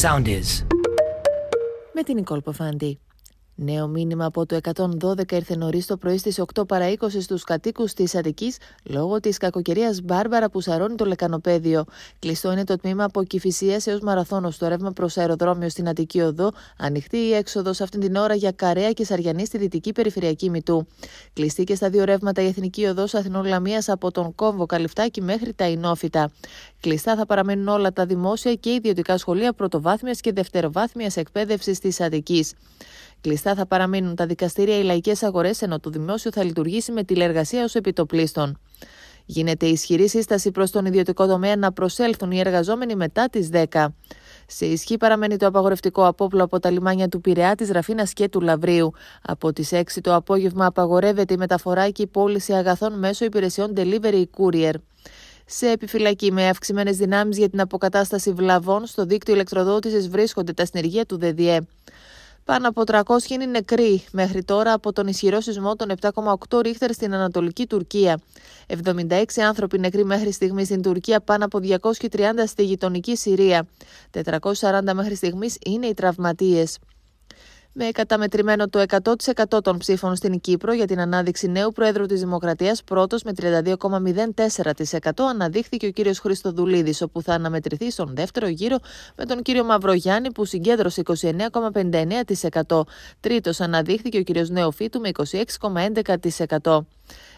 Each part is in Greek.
Sound is. Με την Νικόλ Ποφάντη. Νέο μήνυμα από το 112 ήρθε νωρίς το πρωί στις 8 παρα 20 στους κατοίκους της Αττικής λόγω της κακοκαιρίας Μπάρμπαρα που σαρώνει το λεκανοπέδιο. Κλειστό είναι το τμήμα από Κυφυσία έως Μαραθώνος στο ρεύμα προς αεροδρόμιο στην Αττική Οδό. Ανοιχτή η έξοδος αυτήν την ώρα για Καρέα και Σαριανή στη δυτική περιφερειακή μητού. Κλειστή και στα δύο ρεύματα η Εθνική Οδός Αθηνών Λαμίας από τον Κόμβο Καλυφτάκι μέχρι τα Ινόφυτα. Κλειστά θα παραμένουν όλα τα δημόσια και ιδιωτικά σχολεία πρωτοβάθμιας και δευτεροβάθμιας εκπαίδευσης της Αττικής. Κλειστά θα παραμείνουν τα δικαστήρια, οι λαϊκές αγορές, ενώ το δημόσιο θα λειτουργήσει με τηλεργασία ως επιτοπλίστων. Γίνεται ισχυρή σύσταση προς τον ιδιωτικό τομέα να προσέλθουν οι εργαζόμενοι μετά τις 10. Σε ισχύ παραμένει το απαγορευτικό απόπλο από τα λιμάνια του Πειραιά, της Ραφίνας και του Λαβρίου. Από τις 6 το απόγευμα απαγορεύεται η μεταφορά και η πώληση αγαθών μέσω υπηρεσιών delivery courier. Σε επιφυλακή με αυξημένες δυνάμεις για την αποκατάσταση βλαβών στο δίκτυο ηλεκτροδότησης βρίσκονται τα συνεργεία του ΔΔΕ. Πάνω από 300 είναι νεκροί μέχρι τώρα από τον ισχυρό σεισμό των 7,8 ρίχτερ στην Ανατολική Τουρκία. 76 άνθρωποι νεκροί μέχρι στιγμής στην Τουρκία, πάνω από 230 στη γειτονική Συρία. 440 μέχρι στιγμής είναι οι τραυματίες με καταμετρημένο το 100% των ψήφων στην Κύπρο για την ανάδειξη νέου Προέδρου της Δημοκρατίας, πρώτος με 32,04% αναδείχθηκε ο κύριος Χριστοδουλίδης, όπου θα αναμετρηθεί στον δεύτερο γύρο με τον κύριο Μαυρογιάννη που συγκέντρωσε 29,59%. Τρίτος αναδείχθηκε ο κύριος Νεοφίτου με 26,11%.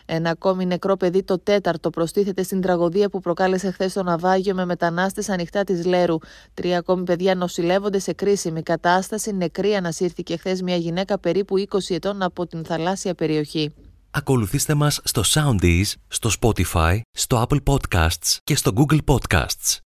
Ένα ακόμη νεκρό παιδί, το τέταρτο, προστίθεται στην τραγωδία που προκάλεσε χθες στο ναυάγιο με μετανάστες ανοιχτά της Λέρου. Τρία ακόμη παιδιά νοσηλεύονται σε κρίσιμη κατάσταση. Νεκρή ανασύρθηκε χθες μια γυναίκα περίπου 20 ετών από την θαλάσσια περιοχή. Ακολουθήστε μας στο Soundees, στο Spotify, στο Apple Podcasts και στο Google Podcasts.